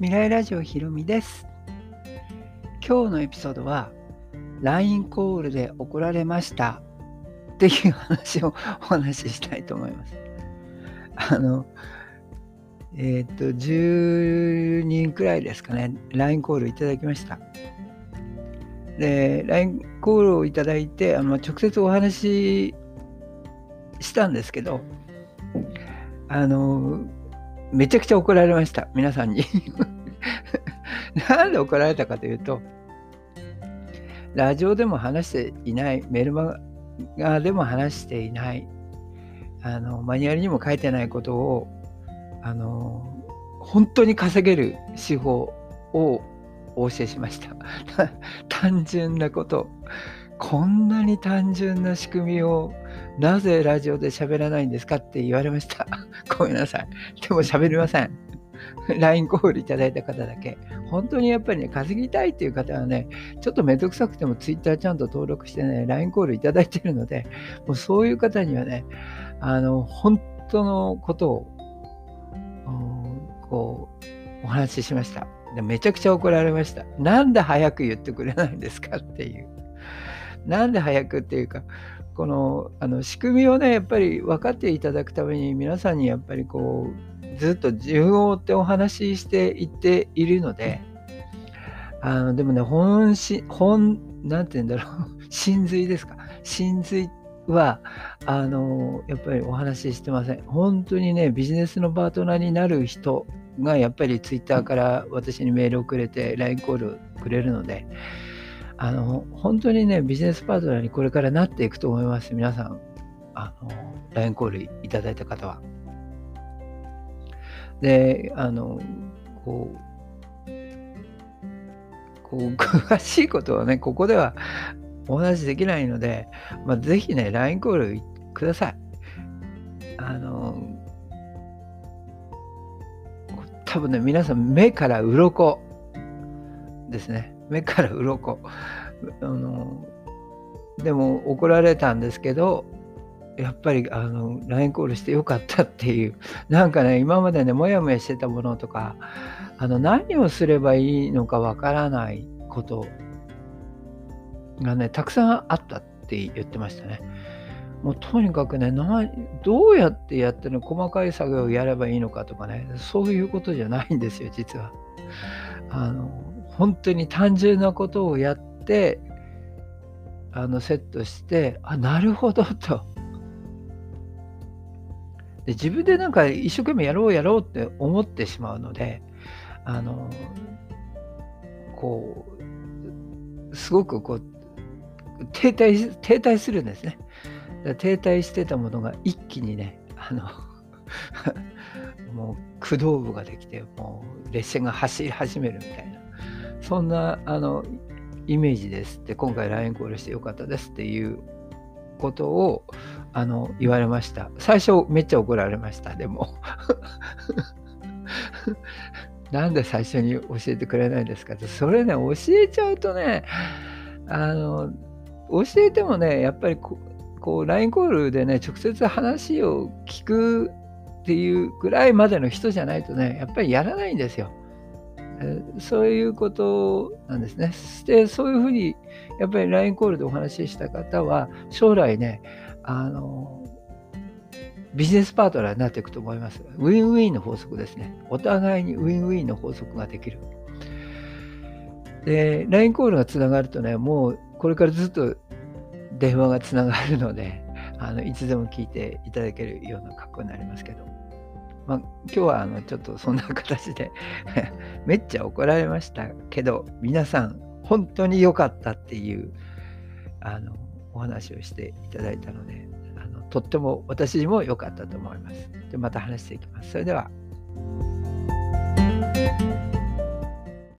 未来ラジオひろみです。今日のエピソードは LINE コールで怒られました。っていう話をお話ししたいと思います。あのえっ、と10人くらいですかね。LINE コールいただきました。で LINE コールをいただいてあの直接お話ししたんですけどあのめちゃくちゃ怒られました。皆さんに。なんで怒られたかというとラジオでも話していないメルマガでも話していないあのマニュアルにも書いてないことをあの本当に稼げる手法をお教えしました 単純なことこんなに単純な仕組みをなぜラジオで喋らないんですかって言われました。ごめんなさい。でも喋りません。LINE コールいただいた方だけ。本当にやっぱりね、稼ぎたいっていう方はね、ちょっとめんどくさくても Twitter ちゃんと登録してね、LINE コールいただいてるので、もうそういう方にはね、あの、本当のことを、こう、お話ししました。でめちゃくちゃ怒られました。なんで早く言ってくれないんですかっていう。なんで早くっていうか、このあの仕組みをね、やっぱり分かっていただくために、皆さんにやっぱりこう、ずっと順を追ってお話ししていっているので、あのでもね、本心、本、なんて言うんだろう、真髄ですか。真髄は、あの、やっぱりお話ししてません。本当にね、ビジネスのパートナーになる人が、やっぱりツイッターから私にメールをくれて、LINE コールくれるので、あの、本当にね、ビジネスパートナーにこれからなっていくと思います。皆さん、あの、LINE コールいただいた方は。で、あの、こう、こう、詳しいことはね、ここではお話しできないので、まあ、ぜひね、LINE コールください。あの、多分ね、皆さん目から鱗ですね。目から鱗あのでも怒られたんですけどやっぱりあの LINE コールしてよかったっていう なんかね今までねモヤモヤしてたものとかあの何をすればいいのかわからないことがねたくさんあったって言ってましたね。もうとにかくねどうやってやってるの細かい作業をやればいいのかとかねそういうことじゃないんですよ実は。あの本当に単純なことをやってあのセットしてあなるほどとで自分でなんか一生懸命やろうやろうって思ってしまうのであのこうすごくこう停滞停滞するんですね。停滞してたものが一気にねあの もう駆動部ができてもう列車が走り始めるみたいな。そんなあのイメージですって今回 LINE コールしてよかったですっていうことをあの言われました最初めっちゃ怒られましたでも なんで最初に教えてくれないんですかってそれね教えちゃうとねあの教えてもねやっぱりこう LINE コールでね直接話を聞くっていうぐらいまでの人じゃないとねやっぱりやらないんですよ。そういうことなんですね。で、そういうふうに、やっぱり LINE コールでお話しした方は、将来ね、あの、ビジネスパートナーになっていくと思います。ウィンウィンの法則ですね。お互いにウィンウィンの法則ができる。で、LINE コールがつながるとね、もうこれからずっと電話がつながるので、あのいつでも聞いていただけるような格好になりますけど。まあ、今日はあのちょっとそんな形で めっちゃ怒られましたけど皆さん本当に良かったっていうあのお話をしていただいたのであのとっても私にも良かったと思います。でまた話していきます。それでは。